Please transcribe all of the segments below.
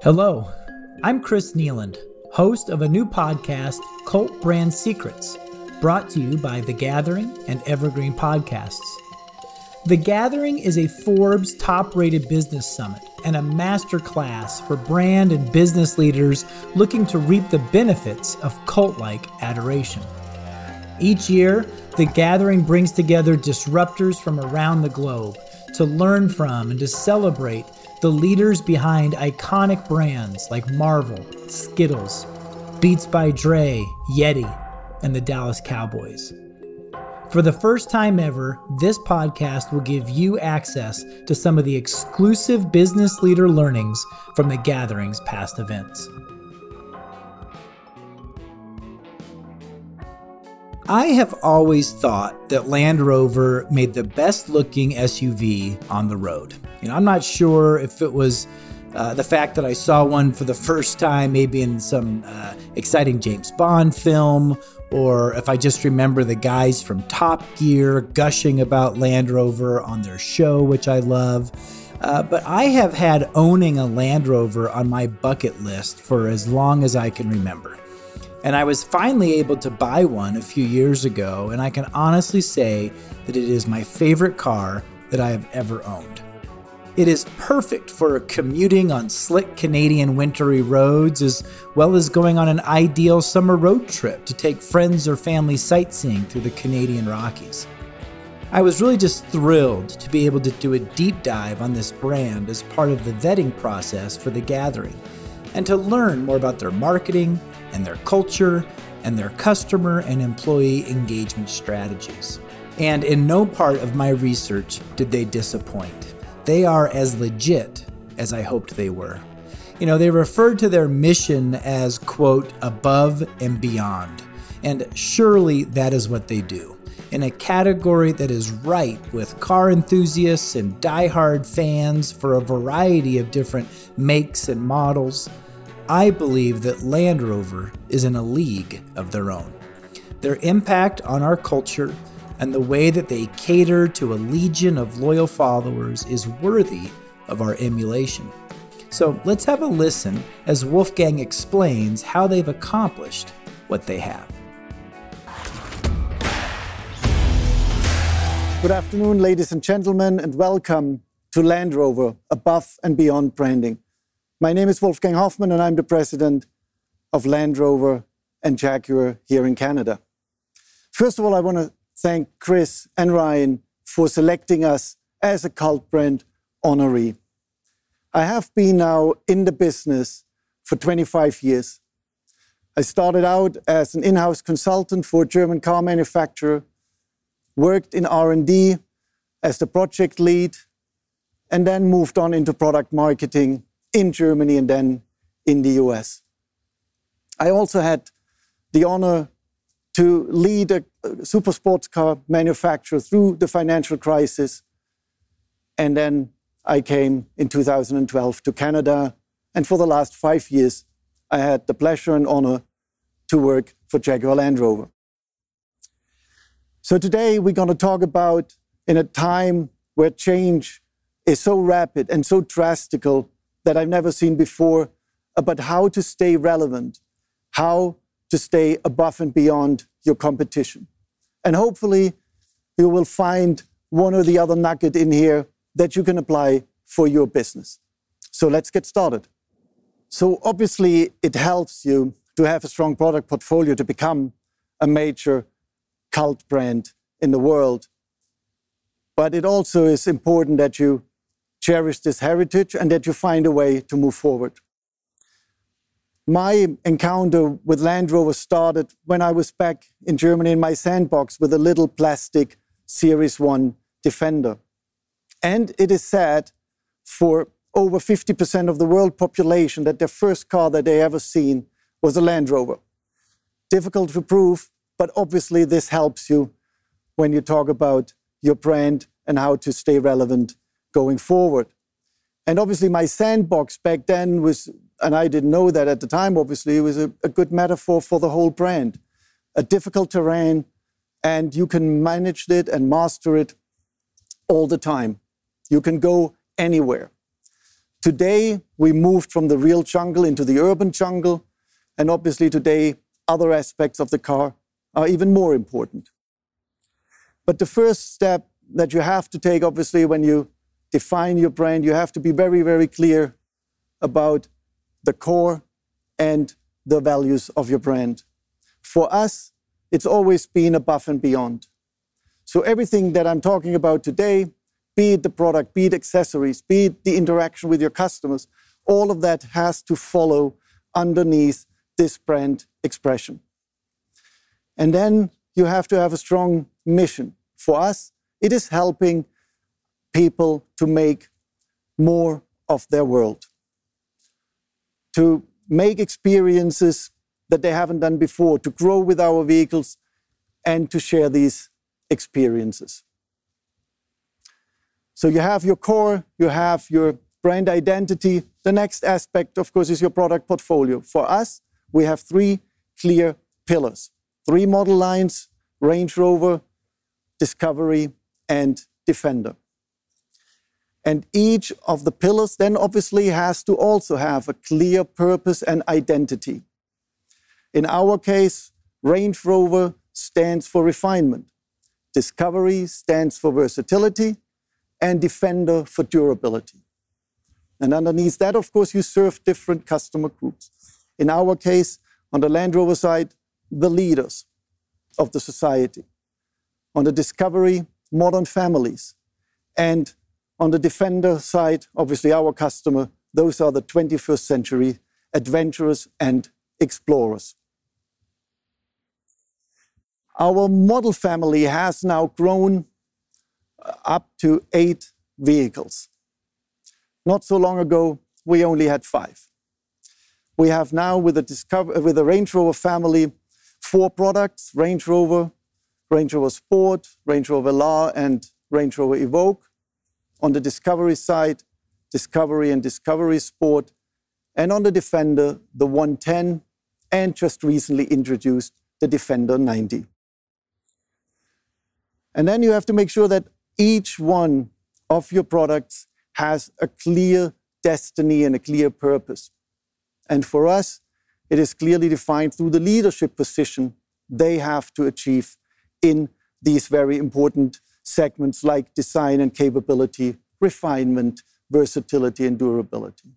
Hello, I'm Chris Nealand, host of a new podcast, Cult Brand Secrets, brought to you by The Gathering and Evergreen Podcasts. The Gathering is a Forbes top rated business summit and a masterclass for brand and business leaders looking to reap the benefits of cult like adoration. Each year, The Gathering brings together disruptors from around the globe to learn from and to celebrate the leaders behind iconic brands like Marvel, Skittles, Beats by Dre, Yeti, and the Dallas Cowboys. For the first time ever, this podcast will give you access to some of the exclusive business leader learnings from the gathering's past events. I have always thought that Land Rover made the best looking SUV on the road. You know, I'm not sure if it was uh, the fact that I saw one for the first time, maybe in some uh, exciting James Bond film, or if I just remember the guys from Top Gear gushing about Land Rover on their show, which I love. Uh, but I have had owning a Land Rover on my bucket list for as long as I can remember. And I was finally able to buy one a few years ago, and I can honestly say that it is my favorite car that I have ever owned. It is perfect for commuting on slick Canadian wintry roads, as well as going on an ideal summer road trip to take friends or family sightseeing through the Canadian Rockies. I was really just thrilled to be able to do a deep dive on this brand as part of the vetting process for the gathering, and to learn more about their marketing and their culture and their customer and employee engagement strategies. And in no part of my research did they disappoint they are as legit as I hoped they were. You know, they referred to their mission as, quote, above and beyond. And surely that is what they do. In a category that is right with car enthusiasts and die-hard fans for a variety of different makes and models, I believe that Land Rover is in a league of their own. Their impact on our culture and the way that they cater to a legion of loyal followers is worthy of our emulation. So let's have a listen as Wolfgang explains how they've accomplished what they have. Good afternoon, ladies and gentlemen, and welcome to Land Rover Above and Beyond Branding. My name is Wolfgang Hoffmann, and I'm the president of Land Rover and Jaguar here in Canada. First of all, I want to thank Chris and Ryan for selecting us as a cult brand honoree. I have been now in the business for 25 years. I started out as an in-house consultant for a German car manufacturer, worked in R&D as the project lead, and then moved on into product marketing in Germany and then in the US. I also had the honor to lead a super sports car manufacturer through the financial crisis. And then I came in 2012 to Canada. And for the last five years, I had the pleasure and honor to work for Jaguar Land Rover. So today we're going to talk about in a time where change is so rapid and so drastical that I've never seen before uh, about how to stay relevant, how to stay above and beyond your competition. And hopefully, you will find one or the other nugget in here that you can apply for your business. So let's get started. So, obviously, it helps you to have a strong product portfolio to become a major cult brand in the world. But it also is important that you cherish this heritage and that you find a way to move forward. My encounter with Land Rover started when I was back in Germany in my sandbox with a little plastic Series 1 Defender. And it is said for over 50% of the world population that their first car that they ever seen was a Land Rover. Difficult to prove, but obviously this helps you when you talk about your brand and how to stay relevant going forward. And obviously, my sandbox back then was and I didn't know that at the time, obviously, it was a, a good metaphor for the whole brand. A difficult terrain, and you can manage it and master it all the time. You can go anywhere. Today, we moved from the real jungle into the urban jungle, and obviously today, other aspects of the car are even more important. But the first step that you have to take, obviously, when you define your brand, you have to be very, very clear about the core and the values of your brand. For us, it's always been above and beyond. So everything that I'm talking about today, be it the product, be it accessories, be it the interaction with your customers, all of that has to follow underneath this brand expression. And then you have to have a strong mission. For us, it is helping people to make more of their world, to make experiences that they haven't done before, to grow with our vehicles, and to share these experiences. So you have your core, you have your brand identity. The next aspect, of course, is your product portfolio. For us, we have three clear pillars, three model lines, Range Rover, Discovery, and Defender. And each of the pillars then obviously has to also have a clear purpose and identity. In our case, Range Rover stands for refinement, Discovery stands for versatility, and Defender for durability. And underneath that, of course, you serve different customer groups. In our case, on the Land Rover side, the leaders of the society. On the Discovery, modern families. And on the Defender side, obviously our customer, those are the 21st century adventurers and explorers. Our model family has now grown uh, up to eight vehicles. Not so long ago, we only had five. We have now, with the, Discover, with the Range Rover family, four products Range Rover, Range Rover Sport, Range Rover Velar, and Range Rover Evoque. On the Discovery side, Discovery and Discovery Sport. And on the Defender, the 110, and just recently introduced the Defender 90. And then you have to make sure that each one of your products has a clear destiny and a clear purpose. And for us, it is clearly defined through the leadership position they have to achieve in these very important segments like design and capability, refinement, versatility, and durability.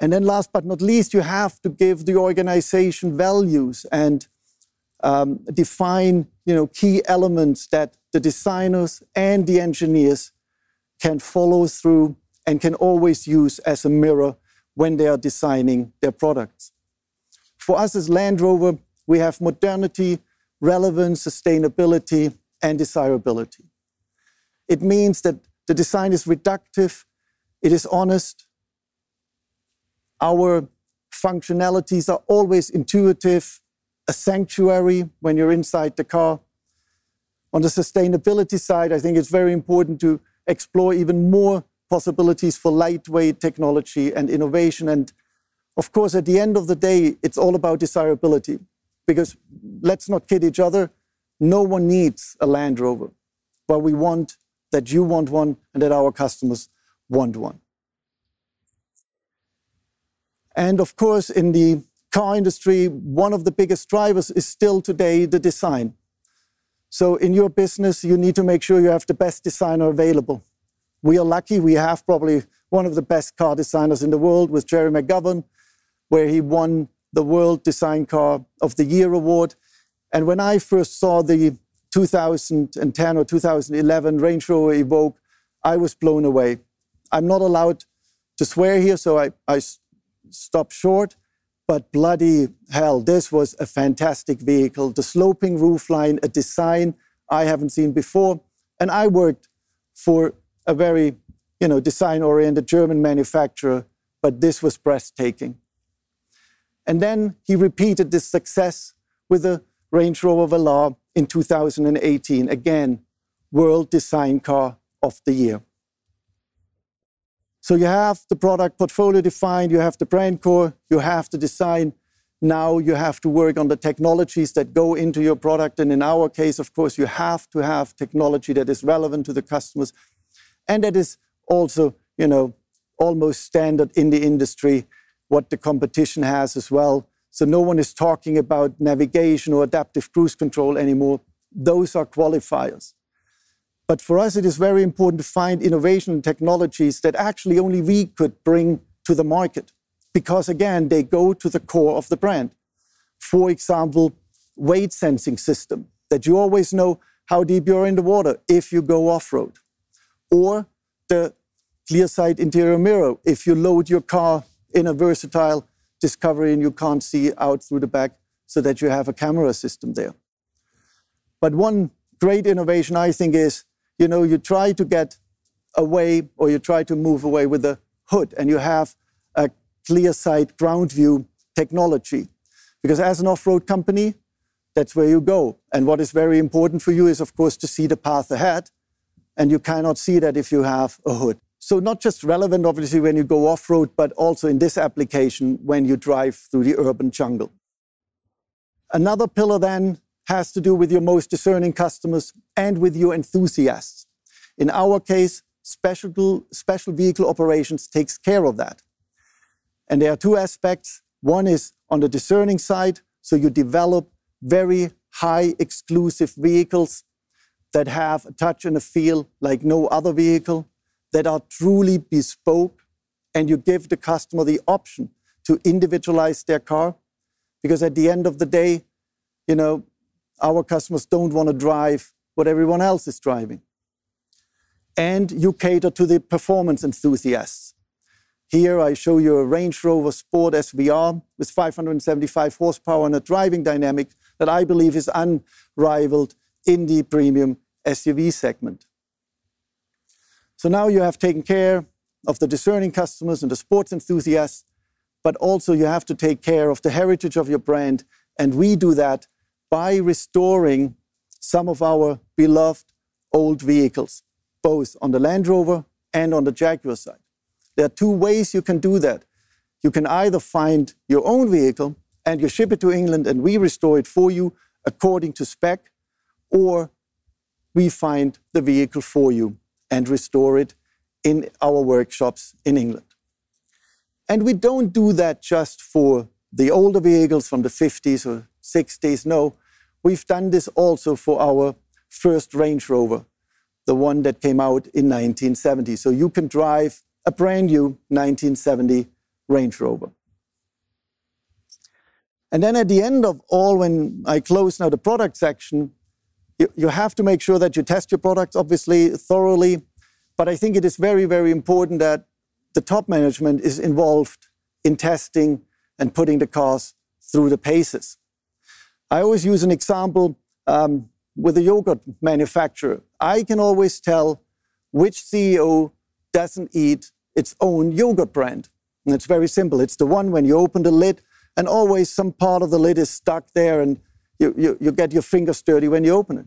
And then last but not least, you have to give the organization values and um, define you know, key elements that the designers and the engineers can follow through and can always use as a mirror when they are designing their products. For us as Land Rover, we have modernity, relevance, sustainability, and desirability. It means that the design is reductive, it is honest, our functionalities are always intuitive, a sanctuary when you're inside the car. On the sustainability side, I think it's very important to explore even more possibilities for lightweight technology and innovation. And of course, at the end of the day, it's all about desirability. Because let's not kid each other, no one needs a Land Rover, but we want that you want one and that our customers want one. And of course, in the car industry, one of the biggest drivers is still today the design. So in your business, you need to make sure you have the best designer available. We are lucky, we have probably one of the best car designers in the world with Gerry McGovern, where he won the World Design Car of the Year award. And when I first saw the 2010 or 2011 Range Rover Evoque, I was blown away. I'm not allowed to swear here, so I, I stop short. But bloody hell, this was a fantastic vehicle. The sloping roofline, a design I haven't seen before. And I worked for a very, you know, design-oriented German manufacturer, but this was breathtaking. And then he repeated this success with the Range Rover Velar in 2018. Again, World Design Car of the Year. So you have the product portfolio defined, you have the brand core, you have the design. Now you have to work on the technologies that go into your product. And in our case, of course, you have to have technology that is relevant to the customers and that is also, you know, almost standard in the industry, what the competition has as well. So no one is talking about navigation or adaptive cruise control anymore. Those are qualifiers. But for us, it is very important to find innovation technologies that actually only we could bring to the market. Because again, they go to the core of the brand. For example, weight sensing system that you always know how deep you're in the water if you go off road. Or the clear sight interior mirror if you load your car in a versatile discovery and you can't see out through the back so that you have a camera system there. But one great innovation, I think, is you know, you try to get away or you try to move away with the hood and you have a clear sight ground view technology. Because as an off road company, that's where you go. And what is very important for you is, of course, to see the path ahead. And you cannot see that if you have a hood. So, not just relevant, obviously, when you go off road, but also in this application when you drive through the urban jungle. Another pillar then has to do with your most discerning customers and with your enthusiasts. In our case, special, special vehicle operations takes care of that. And there are two aspects. One is on the discerning side, so you develop very high exclusive vehicles that have a touch and a feel like no other vehicle, that are truly bespoke, and you give the customer the option to individualize their car. Because at the end of the day, you know, our customers don't want to drive what everyone else is driving. And you cater to the performance enthusiasts. Here I show you a Range Rover Sport SVR with 575 horsepower and a driving dynamic that I believe is unrivaled in the premium SUV segment. So now you have taken care of the discerning customers and the sports enthusiasts, but also you have to take care of the heritage of your brand. And we do that by restoring some of our beloved old vehicles, both on the Land Rover and on the Jaguar side. There are two ways you can do that. You can either find your own vehicle and you ship it to England and we restore it for you according to spec, or we find the vehicle for you and restore it in our workshops in England. And we don't do that just for the older vehicles from the 50s or 60s. No, we've done this also for our first Range Rover, the one that came out in 1970. So you can drive a brand new 1970 Range Rover. And then at the end of all, when I close now the product section, you, you have to make sure that you test your products, obviously, thoroughly. But I think it is very, very important that the top management is involved in testing and putting the cars through the paces. I always use an example um, with a yogurt manufacturer. I can always tell which CEO doesn't eat its own yogurt brand. And it's very simple. It's the one when you open the lid, and always some part of the lid is stuck there, and you, you, you get your fingers dirty when you open it.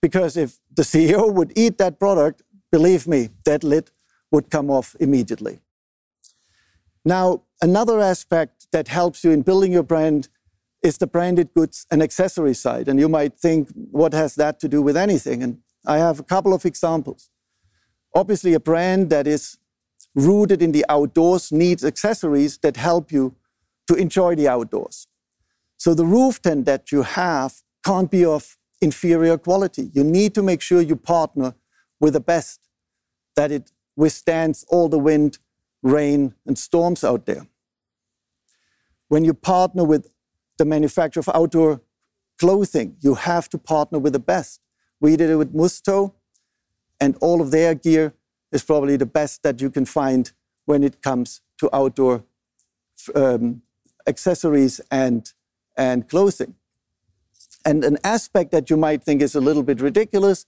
Because if the CEO would eat that product, believe me, that lid would come off immediately. Now, another aspect that helps you in building your brand is the branded goods and accessory side. And you might think, what has that to do with anything? And I have a couple of examples. Obviously, a brand that is rooted in the outdoors needs accessories that help you to enjoy the outdoors. So the roof tent that you have can't be of inferior quality. You need to make sure you partner with the best, that it withstands all the wind, rain, and storms out there. When you partner with the manufacturer of outdoor clothing, you have to partner with the best. We did it with Musto, and all of their gear is probably the best that you can find when it comes to outdoor um, accessories and, and clothing. And an aspect that you might think is a little bit ridiculous,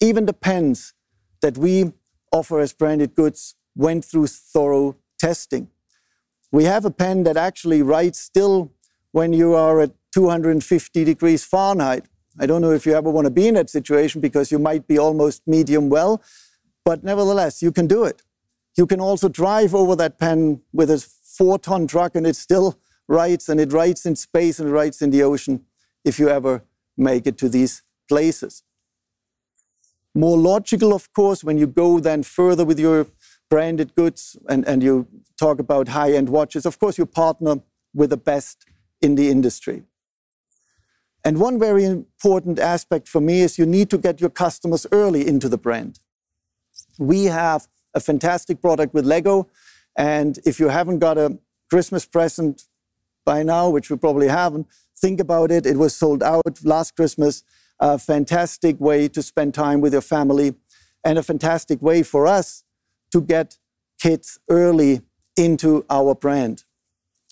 even the pens that we offer as branded goods went through thorough testing. We have a pen that actually writes still when you are at 250 degrees Fahrenheit. I don't know if you ever want to be in that situation because you might be almost medium well, but nevertheless, you can do it. You can also drive over that pen with a four ton truck and it still writes and it writes in space and it writes in the ocean if you ever make it to these places. More logical, of course, when you go then further with your branded goods and, and you talk about high end watches, of course, you partner with the best in the industry. And one very important aspect for me is you need to get your customers early into the brand. We have a fantastic product with Lego. And if you haven't got a Christmas present by now, which we probably haven't, think about it. It was sold out last Christmas. A fantastic way to spend time with your family and a fantastic way for us to get kids early into our brand.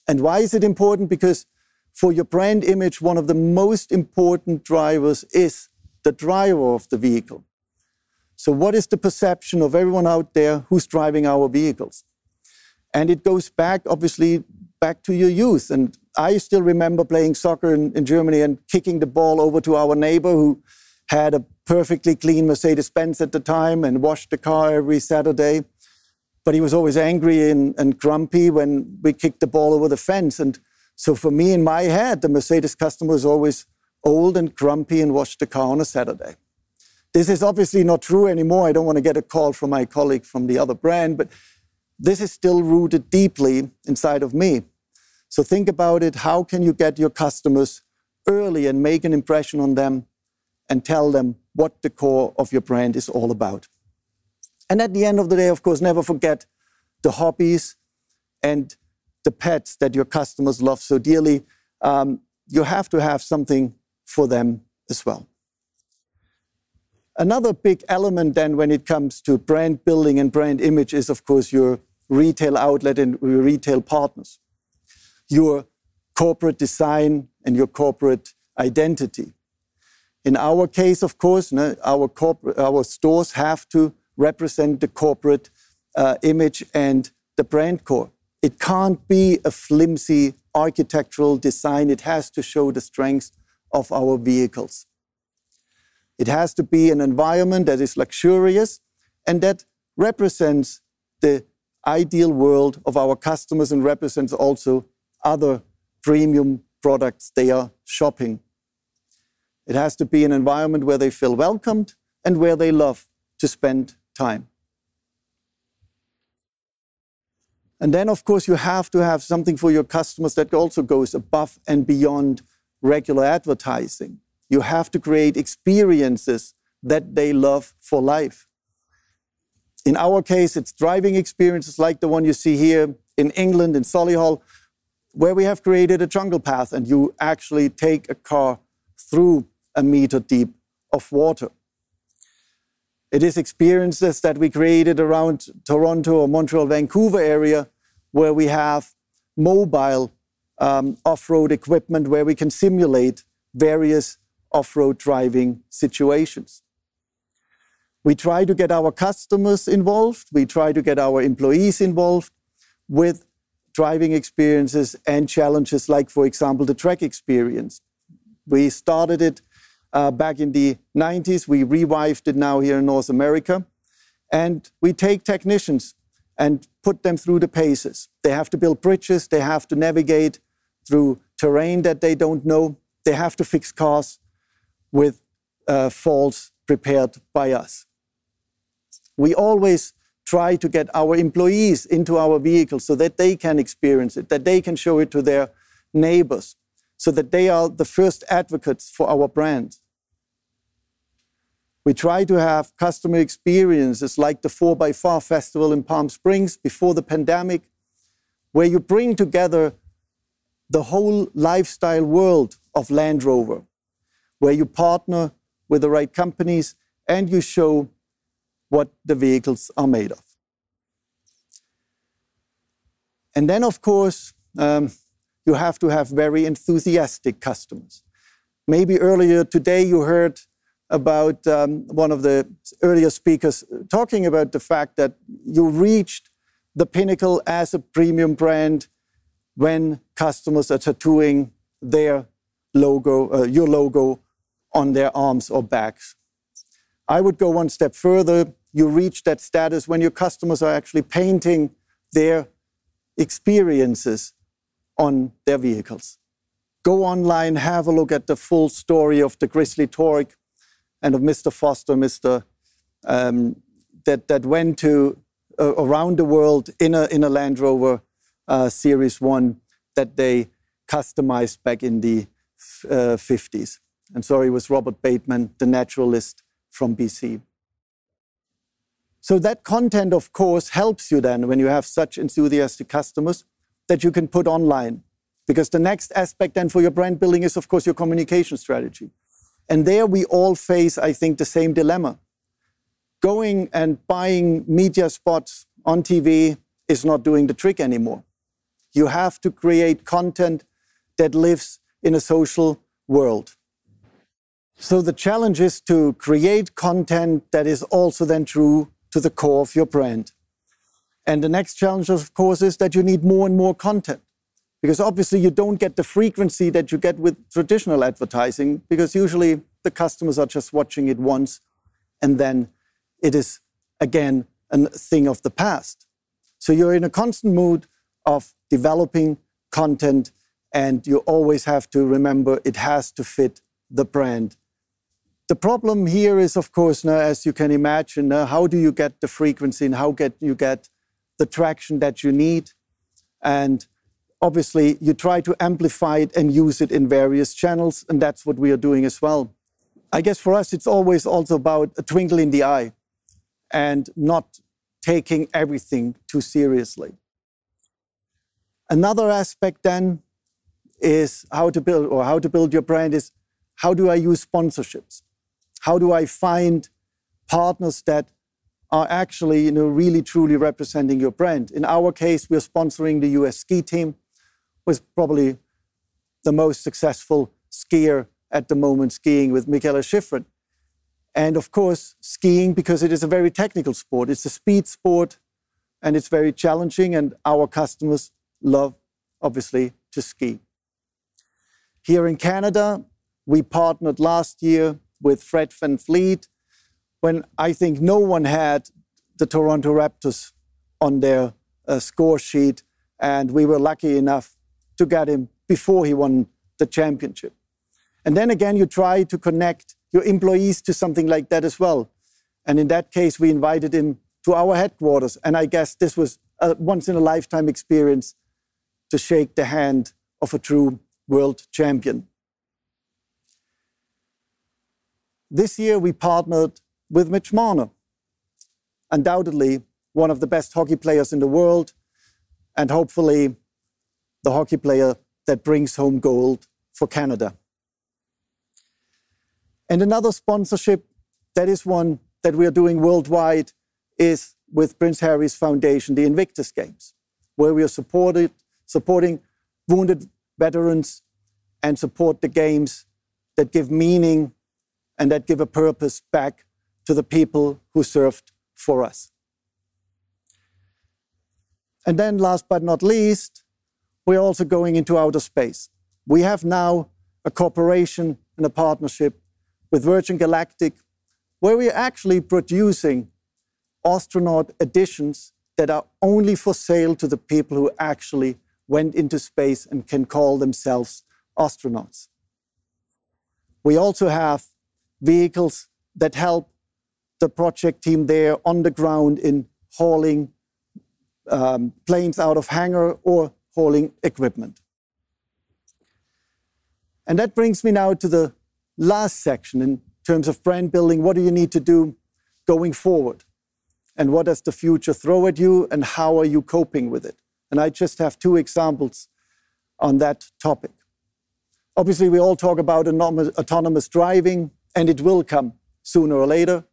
And why is it important? Because for your brand image, one of the most important drivers is the driver of the vehicle. So, what is the perception of everyone out there who's driving our vehicles? And it goes back, obviously, back to your youth. And I still remember playing soccer in, in Germany and kicking the ball over to our neighbor who had a perfectly clean Mercedes Benz at the time and washed the car every Saturday. But he was always angry and, and grumpy when we kicked the ball over the fence. And so for me, in my head, the Mercedes customer was always old and grumpy and washed the car on a Saturday. This is obviously not true anymore. I don't want to get a call from my colleague from the other brand, but this is still rooted deeply inside of me. So think about it. How can you get your customers early and make an impression on them and tell them what the core of your brand is all about? And at the end of the day, of course, never forget the hobbies and the pets that your customers love so dearly, um, you have to have something for them as well. Another big element then when it comes to brand building and brand image is, of course, your retail outlet and your retail partners, your corporate design and your corporate identity. In our case, of course, our, corporate, our stores have to represent the corporate uh, image and the brand core. It can't be a flimsy architectural design. It has to show the strength of our vehicles. It has to be an environment that is luxurious and that represents the ideal world of our customers and represents also other premium products they are shopping. It has to be an environment where they feel welcomed and where they love to spend time. And then, of course, you have to have something for your customers that also goes above and beyond regular advertising. You have to create experiences that they love for life. In our case, it's driving experiences like the one you see here in England, in Solihull, where we have created a jungle path and you actually take a car through a meter deep of water. It is experiences that we created around Toronto or Montreal, Vancouver area, where we have mobile um, off road equipment where we can simulate various off road driving situations. We try to get our customers involved, we try to get our employees involved with driving experiences and challenges like, for example, the track experience. We started it uh, back in the 90s. We revived it now here in North America. And we take technicians and put them through the paces. They have to build bridges, they have to navigate through terrain that they don't know, they have to fix cars with uh, faults prepared by us. We always try to get our employees into our vehicles so that they can experience it, that they can show it to their neighbors, so that they are the first advocates for our brand. We try to have customer experiences like the 4x4 Festival in Palm Springs before the pandemic, where you bring together the whole lifestyle world of Land Rover, where you partner with the right companies and you show what the vehicles are made of. And then, of course, um, you have to have very enthusiastic customers. Maybe earlier today you heard about um, one of the earlier speakers talking about the fact that you reached the pinnacle as a premium brand when customers are tattooing their logo, uh, your logo on their arms or backs. I would go one step further. You reach that status when your customers are actually painting their experiences on their vehicles. Go online, have a look at the full story of the Grizzly Torque and of Mr. Foster, Mr. um, that, that went to uh, around the world in a, in a Land Rover uh, Series 1 that they customized back in the uh, 50s. And sorry, it was Robert Bateman, the naturalist from BC. So that content, of course, helps you then when you have such enthusiastic customers that you can put online. Because the next aspect then for your brand building is, of course, your communication strategy. And there we all face, I think, the same dilemma. Going and buying media spots on TV is not doing the trick anymore. You have to create content that lives in a social world. So the challenge is to create content that is also then true to the core of your brand. And the next challenge, of course, is that you need more and more content. Because obviously, you don't get the frequency that you get with traditional advertising, because usually the customers are just watching it once and then it is again a thing of the past. So you're in a constant mood of developing content, and you always have to remember it has to fit the brand. The problem here is, of course, now, as you can imagine, now, how do you get the frequency and how get you get the traction that you need? And obviously, you try to amplify it and use it in various channels, and that's what we are doing as well. I guess for us, it's always also about a twinkle in the eye and not taking everything too seriously. Another aspect then is how to build or how to build your brand is how do I use sponsorships? How do I find partners that are actually you know, really truly representing your brand? In our case, we're sponsoring the US ski team, was probably the most successful skier at the moment skiing with Mikaela Shiffrin. And of course, skiing because it is a very technical sport. It's a speed sport and it's very challenging, and our customers love, obviously, to ski. Here in Canada, we partnered last year with Fred Van VanVleet when I think no one had the Toronto Raptors on their uh, score sheet, and we were lucky enough to get him before he won the championship. And then again, you try to connect your employees to something like that as well. And in that case, we invited him to our headquarters. And I guess this was a once in a lifetime experience to shake the hand of a true world champion. This year, we partnered with Mitch Marner, undoubtedly one of the best hockey players in the world, and hopefully the hockey player that brings home gold for Canada. And another sponsorship, that is one that we are doing worldwide, is with Prince Harry's Foundation, the Invictus Games, where we are supporting wounded veterans and support the games that give meaning and that give a purpose back to the people who served for us. And then, last but not least, we're also going into outer space. We have now a cooperation and a partnership with Virgin Galactic, where we're actually producing astronaut editions that are only for sale to the people who actually went into space and can call themselves astronauts. We also have vehicles that help the project team there on the ground in hauling um, planes out of hangar or hauling equipment. And that brings me now to the last section in terms of brand building. What do you need to do going forward? And what does the future throw at you? And how are you coping with it? And I just have two examples on that topic. Obviously, we all talk about autonomous driving and it will come sooner or later.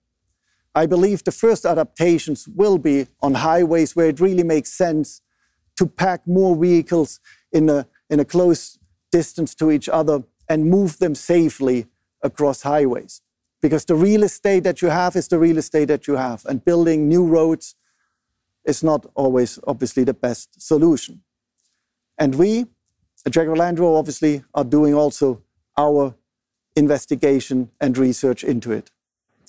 I believe the first adaptations will be on highways where it really makes sense to pack more vehicles in a, in a close distance to each other and move them safely across highways. Because the real estate that you have is the real estate that you have, and building new roads is not always, obviously, the best solution. And we at Jaguar Land Rover obviously are doing also our investigation and research into it.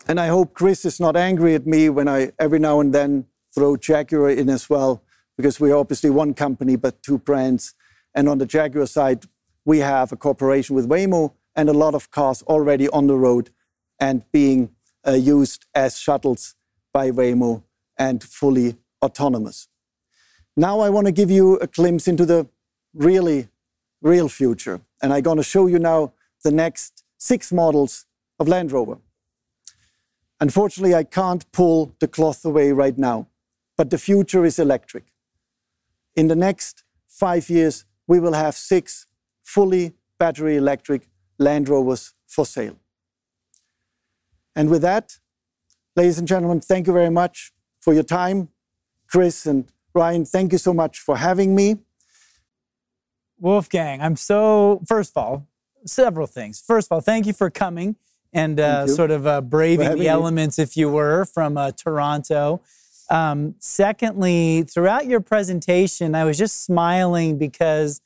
And I hope Chris is not angry at me when I every now and then throw Jaguar in as well, because we're obviously one company but two brands. And on the Jaguar side, we have a cooperation with Waymo and a lot of cars already on the road and being uh, used as shuttles by Waymo and fully autonomous. Now I want to give you a glimpse into the really real future. And I'm going to show you now the next six models of Land Rover. Unfortunately, I can't pull the cloth away right now, but the future is electric. In the next five years, we will have six fully battery electric Land Rovers for sale. And with that, ladies and gentlemen, thank you very much for your time. Chris and Ryan, thank you so much for having me. Wolfgang, I'm so, first of all, several things. First of all, thank you for coming and uh, sort of uh, braving the elements, if you were, from uh, Toronto. Um, secondly, throughout your presentation, I was just smiling because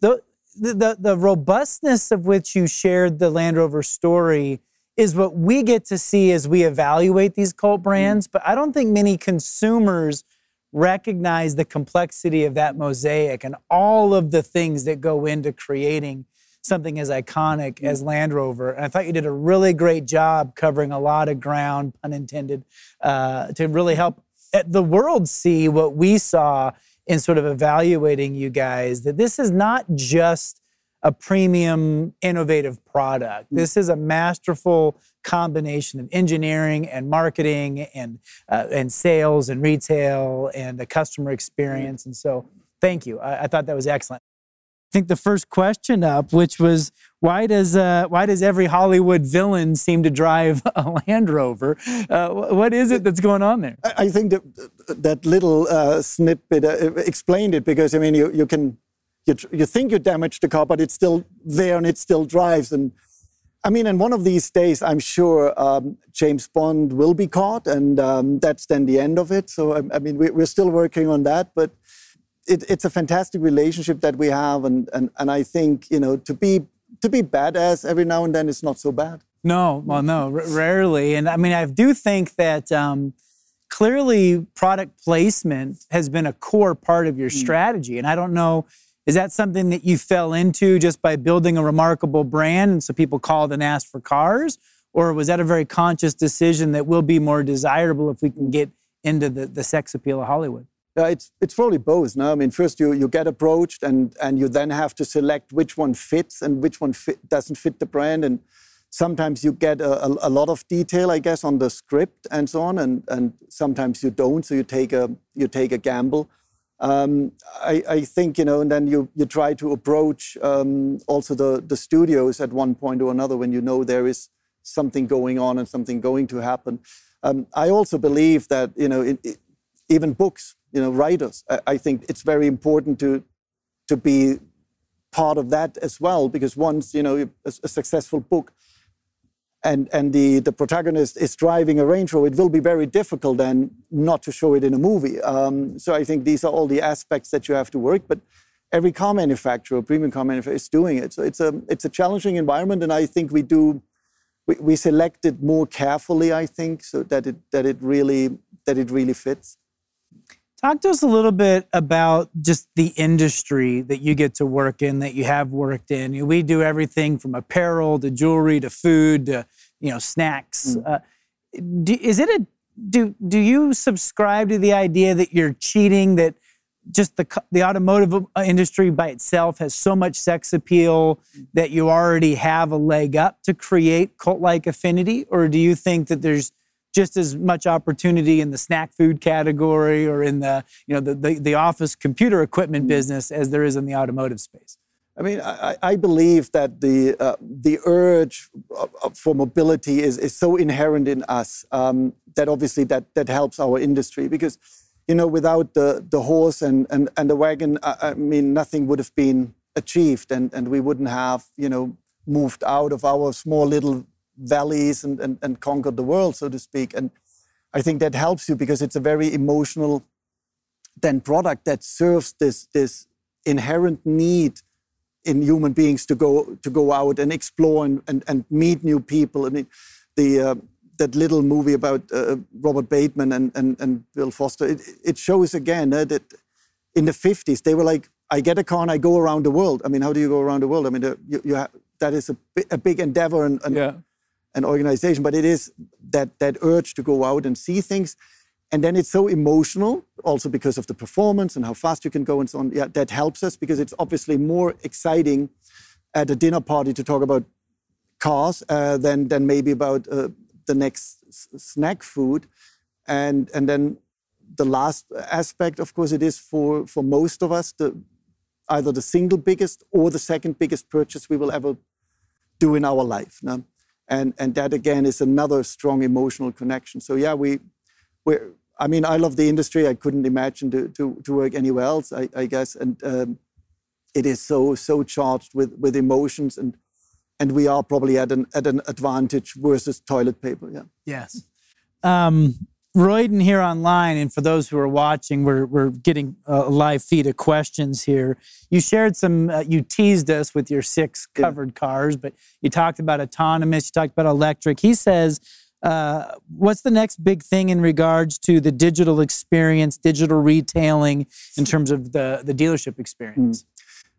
the, the, the robustness of which you shared the Land Rover story is what we get to see as we evaluate these cult mm. brands. Mm. But I don't think many consumers recognize the complexity of that mosaic and all of the things that go into creating something as iconic mm. as Land Rover. And I thought you did a really great job covering a lot of ground, pun intended, uh, to really help the world see what we saw in sort of evaluating you guys that this is not just a premium, innovative product. Mm. This is a masterful combination of engineering and marketing and uh, and sales and retail and the customer experience. And so, thank you. I, I, thought that was excellent. I think the first question up, which was why does uh, why does every Hollywood villain seem to drive a Land Rover? Uh, what is it that's going on there? I think that that little uh, snippet uh, explained it because I mean you you can you, you think you damaged the car, but it's still there and it still drives and I mean, and one of these days, I'm sure um, James Bond will be caught, and um, that's then the end of it. So, I, I mean, we, are still working on that, but it, it's a fantastic relationship that we have, and, and and I think you know to be to be badass every now and then is not so bad. No, well, no, r- rarely, and I mean, I do think that. Um, clearly, product placement has been a core part of your mm. strategy, and I don't know is that something that you fell into just by building a remarkable brand and so people called and asked for cars? Or was that a very conscious decision that will be more desirable if we can get into the, the sex appeal of Hollywood? Yeah, it's it's probably both. No, I mean, first you, you get approached, and and you then have to select which one fits and which one fit, doesn't fit the brand. And sometimes you get a, a, a, lot of detail, I guess, on the script and so on, and and sometimes you don't. So you take a you take a gamble. Um, I, I, think you know, and then you you try to approach um, also the the studios at one point or another when you know there is something going on and something going to happen. Um, I also believe that you know, it, it, even books, you know, writers. I, I, think it's very important to to be part of that as well because once you know a, a successful book and, and the, the protagonist is driving a Range Rover, it will be very difficult then not to show it in a movie. Um, so I think these are all the aspects that you have to work. But every car manufacturer, premium car manufacturer, is doing it. So it's a it's a challenging environment, and I think we do we, we select it more carefully. I think so that it that it really that it really fits. Talk to us a little bit about just the industry that you get to work in, that you have worked in. We do everything from apparel to jewelry to food to you know snacks. Mm. Uh, do, is it a do do you subscribe to the idea that you're cheating? That just the the automotive uh, industry by itself has so much sex appeal that you already have a leg up to create cult like affinity, or do you think that there's just as much opportunity in the snack food category or in the you know the, the, the office computer equipment mm. business as there is in the automotive space I mean, I, I believe that the uh, the urge for mobility is, is so inherent in us um, that obviously that that helps our industry because, you know, without the the horse and and, and the wagon, I, I mean, nothing would have been achieved, and and we wouldn't have you know moved out of our small little valleys and, and, and conquered the world, so to speak. And I think that helps you because it's a very emotional then product that serves this, this inherent need in human beings to go to go out and explore and, and, and meet new people. I mean, the uh, that little movie about uh, Robert Bateman and, and, and Bill Foster, it, it shows again uh, that in the 50s they were like, I get a car and I go around the world. I mean, how do you go around the world? I mean, you, you have, that is a, a big endeavor and, and yeah an organization, but it is that that urge to go out and see things. And then it's so emotional, also because of the performance and how fast you can go and so on. Yeah, that helps us because it's obviously more exciting at a dinner party to talk about cars uh, than than maybe about uh, the next snack food. And and then the last aspect, of course, it is for for most of us the either the single biggest or the second biggest purchase we will ever do in our life. No? And and that again is another strong emotional connection. So yeah, we we I mean, I love the industry. I couldn't imagine to to, to work anywhere else. I, I guess, and um, it is so so charged with with emotions and and we are probably at an at an advantage versus toilet paper. Yeah. Yes. Um, Royden here online, and for those who are watching, we're, we're getting a live feed of questions here. You shared some, uh, you teased us with your six covered yeah. cars, but you talked about autonomous, you talked about electric. He says, uh, what's the next big thing in regards to the digital experience, digital retailing, in terms of the, the dealership experience? Mm.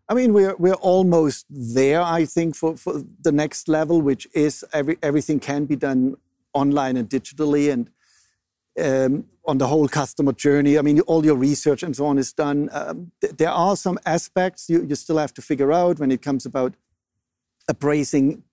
I mean, we're we're almost there. I think for, for the next level, which is every everything can be done online and digitally, and um, on the whole customer journey. I mean, all your research and so on is done. Um, th- there are some aspects you, you still have to figure out when it comes about appraising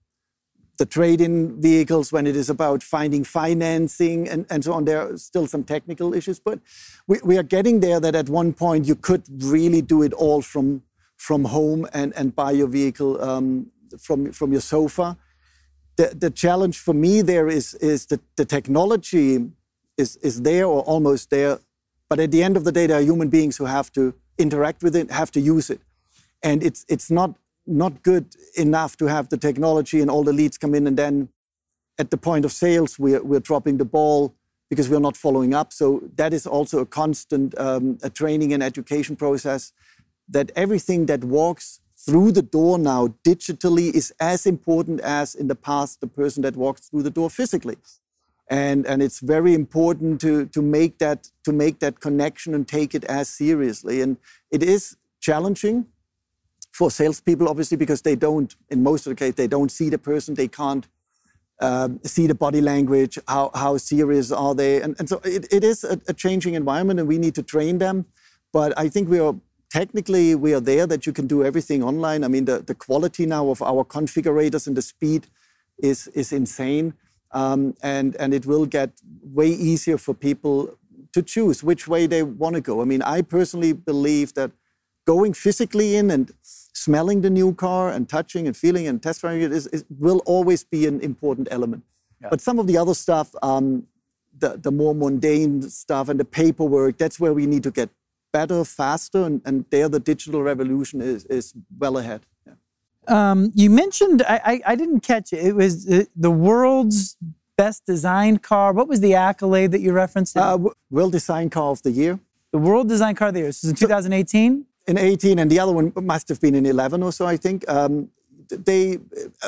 the trade-in vehicles, when it is about finding financing and, and so on. There are still some technical issues, but we, we are getting there that at one point you could really do it all from from home and, and buy your vehicle um, from, from your sofa. The, the challenge for me there is, is that the technology is, is there or almost there. But at the end of the day, there are human beings who have to interact with it, have to use it. And it's, it's not, not good enough to have the technology and all the leads come in and then at the point of sales, we're, we're dropping the ball because we're not following up. So that is also a constant um, a training and education process that everything that walks through the door now digitally is as important as in the past the person that walked through the door physically and and it's very important to to make that to make that connection and take it as seriously. And it is challenging for salespeople, obviously, because they don't, in most of the case, they don't see the person, they can't um, see the body language, how how serious are they, and and so it, it is a, a changing environment, and we need to train them. But I think we are technically we are there that you can do everything online. I mean, the, the quality now of our configurators and the speed is is insane. Um, and, and it will get way easier for people to choose which way they want to go. I mean, I personally believe that going physically in and smelling the new car and touching and feeling and test driving it is, is will always be an important element. Yeah. But some of the other stuff, um, the, the more mundane stuff and the paperwork, that's where we need to get better, faster, and, and there the digital revolution is, is well ahead. Um, you mentioned I, I, I, didn't catch it. It was the, the, world's best designed car. What was the accolade that you referenced? Uh, World Design Car of the Year. The World Design Car of the Year. This is in 2018. In 18, and the other one must have been in 11 or so, I think. Um, they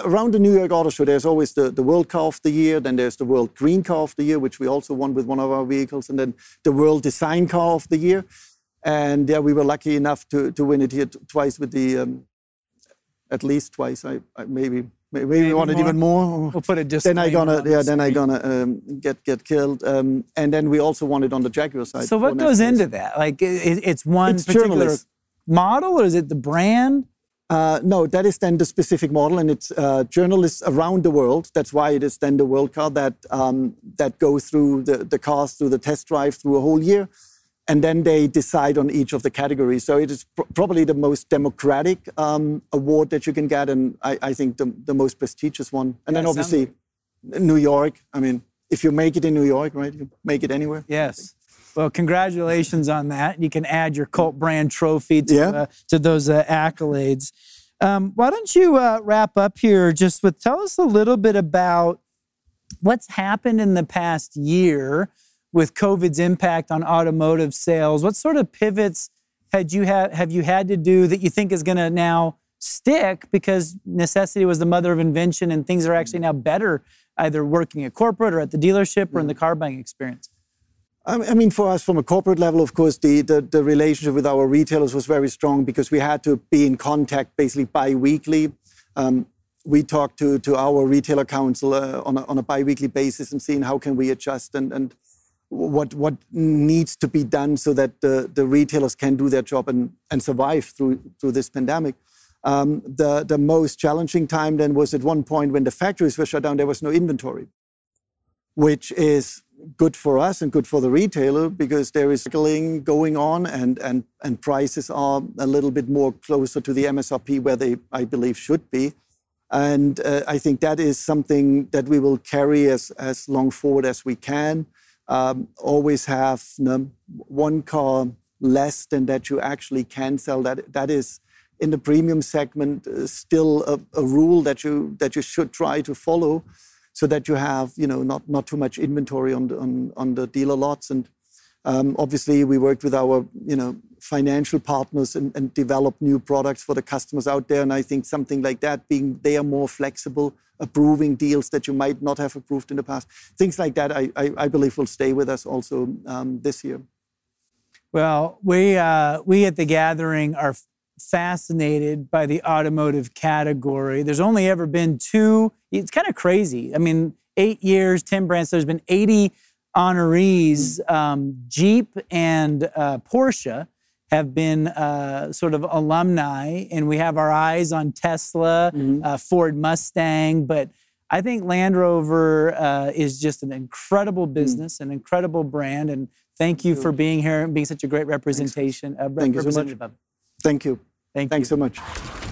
around the New York Auto Show, there's always the, the World Car of the Year, then there's the World Green Car of the Year, which we also won with one of our vehicles, and then the World Design Car of the Year. And yeah, we were lucky enough to, to win it here twice with the um, at least twice. I, I maybe maybe, maybe we wanted more. even more. We'll put it just. Then I gonna yeah. Then I gonna um, get get killed. Um, and then we also wanted on the Jaguar side. So what goes into that? Like it, it's one it's particular model, or is it the brand? Uh, no, that is then the specific model, and it's uh, journalists around the world. That's why it is then the World Car that um, that go through the, the cars through the test drive through a whole year and then they decide on each of the categories. So it is pr- probably the most democratic um, award that you can get, and I, I think the, the, most prestigious one. And yeah, then obviously New York. I mean, if you make it in New York, right, you make it anywhere. Yes. Well, congratulations on that. You can add your cult brand trophy to, yeah. uh, to those uh, accolades. Um, why don't you uh, wrap up here just with tell us a little bit about what's happened in the past year with COVID's impact on automotive sales, what sort of pivots had you had have you had to do that you think is going to now stick because necessity was the mother of invention and things are actually now better either working at corporate or at the dealership or in the car buying experience? I mean, for us, from a corporate level, of course, the, the, the, relationship with our retailers was very strong because we had to be in contact basically bi weekly. Um, we talked to, to our retailer council uh, on, a, on a biweekly basis and seeing how can we adjust and, and what, what needs to be done so that the, the retailers can do their job and, and survive through, through this pandemic. Um, the, the most challenging time then was at one point when the factories were shut down, there was no inventory, which is good for us and good for the retailer because there is selling going on and, and, and prices are a little bit more closer to the MSRP where they, I believe, should be. And uh, I think that is something that we will carry as, as long forward as we can. Um, always have one car less than that you actually can sell. That, that is in the premium segment uh, still a, a, rule that you, that you should try to follow so that you have you know, not, not too much inventory on the, on, on the dealer lots. And um, obviously, we worked with our you know, financial partners and, and new products for the customers out there. And I think something like that, being they are more flexible, approving deals that you might not have approved in the past, things like that, I, I, I believe will stay with us also um, this year. Well, we uh, we at the gathering are fascinated by the automotive category. There's only ever been two. It's kind of crazy. I mean, eight years, ten brands. There's been 80 honorees. Um, Jeep and uh, Porsche have been uh, sort of alumni, and we have our eyes on Tesla, mm-hmm. uh, Ford Mustang, but I think Land Rover uh, is just an incredible mm. business, mm-hmm. an incredible brand, and thank you for being here and being such a great representation. Uh, thank you so much. Thank you. Thank Thanks you. so much.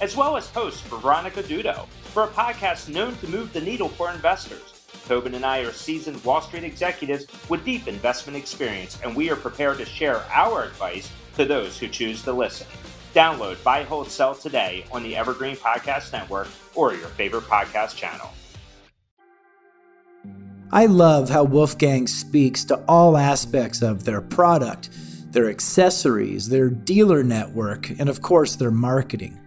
as well as host for Veronica Dudo, for a podcast known to move the needle for investors. Tobin and I are seasoned Wall Street executives with deep investment experience, and we are prepared to share our advice to those who choose to listen. Download Buy, Hold, Sell today on the Evergreen Podcast Network or your favorite podcast channel. I love how Wolfgang speaks to all aspects of their product, their accessories, their dealer network, and of course, their marketing.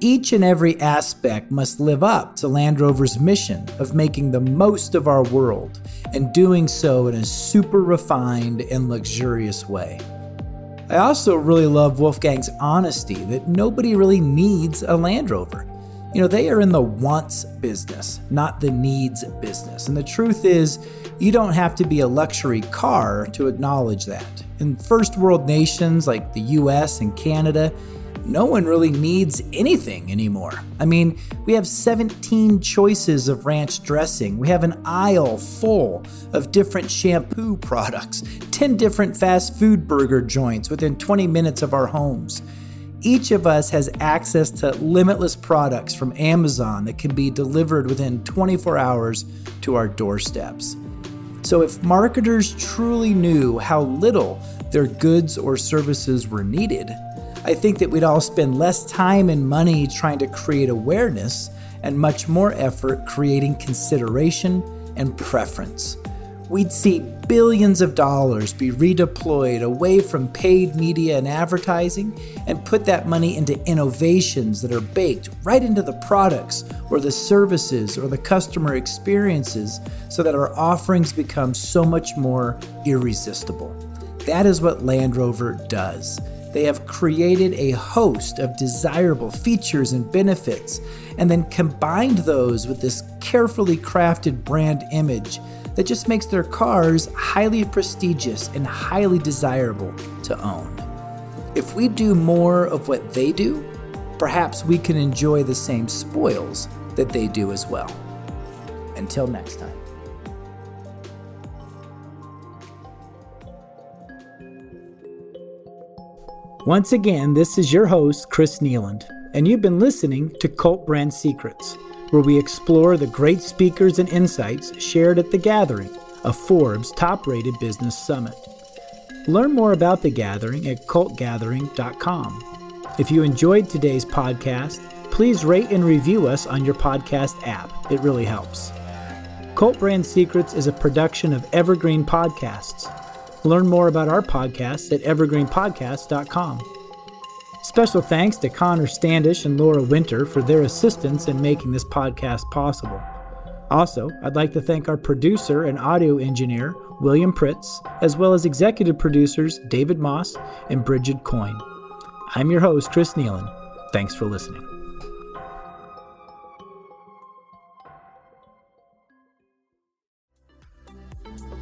Each and every aspect must live up to Land Rover's mission of making the most of our world and doing so in a super refined and luxurious way. I also really love Wolfgang's honesty that nobody really needs a Land Rover. You know, they are in the wants business, not the needs business. And the truth is, you don't have to be a luxury car to acknowledge that. In first world nations like the US and Canada, no one really needs anything anymore. I mean, we have 17 choices of ranch dressing. We have an aisle full of different shampoo products, 10 different fast food burger joints within 20 minutes of our homes. Each of us has access to limitless products from Amazon that can be delivered within 24 hours to our doorsteps. So, if marketers truly knew how little their goods or services were needed, I think that we'd all spend less time and money trying to create awareness and much more effort creating consideration and preference. We'd see billions of dollars be redeployed away from paid media and advertising and put that money into innovations that are baked right into the products or the services or the customer experiences so that our offerings become so much more irresistible. That is what Land Rover does. They have created a host of desirable features and benefits, and then combined those with this carefully crafted brand image that just makes their cars highly prestigious and highly desirable to own. If we do more of what they do, perhaps we can enjoy the same spoils that they do as well. Until next time. Once again, this is your host, Chris Nealand, and you've been listening to Cult Brand Secrets, where we explore the great speakers and insights shared at the gathering, a Forbes top rated business summit. Learn more about the gathering at cultgathering.com. If you enjoyed today's podcast, please rate and review us on your podcast app. It really helps. Cult Brand Secrets is a production of Evergreen Podcasts. Learn more about our podcast at evergreenpodcast.com. Special thanks to Connor Standish and Laura Winter for their assistance in making this podcast possible. Also, I'd like to thank our producer and audio engineer, William Pritz, as well as executive producers David Moss and Bridget Coyne. I'm your host, Chris Nealon. Thanks for listening.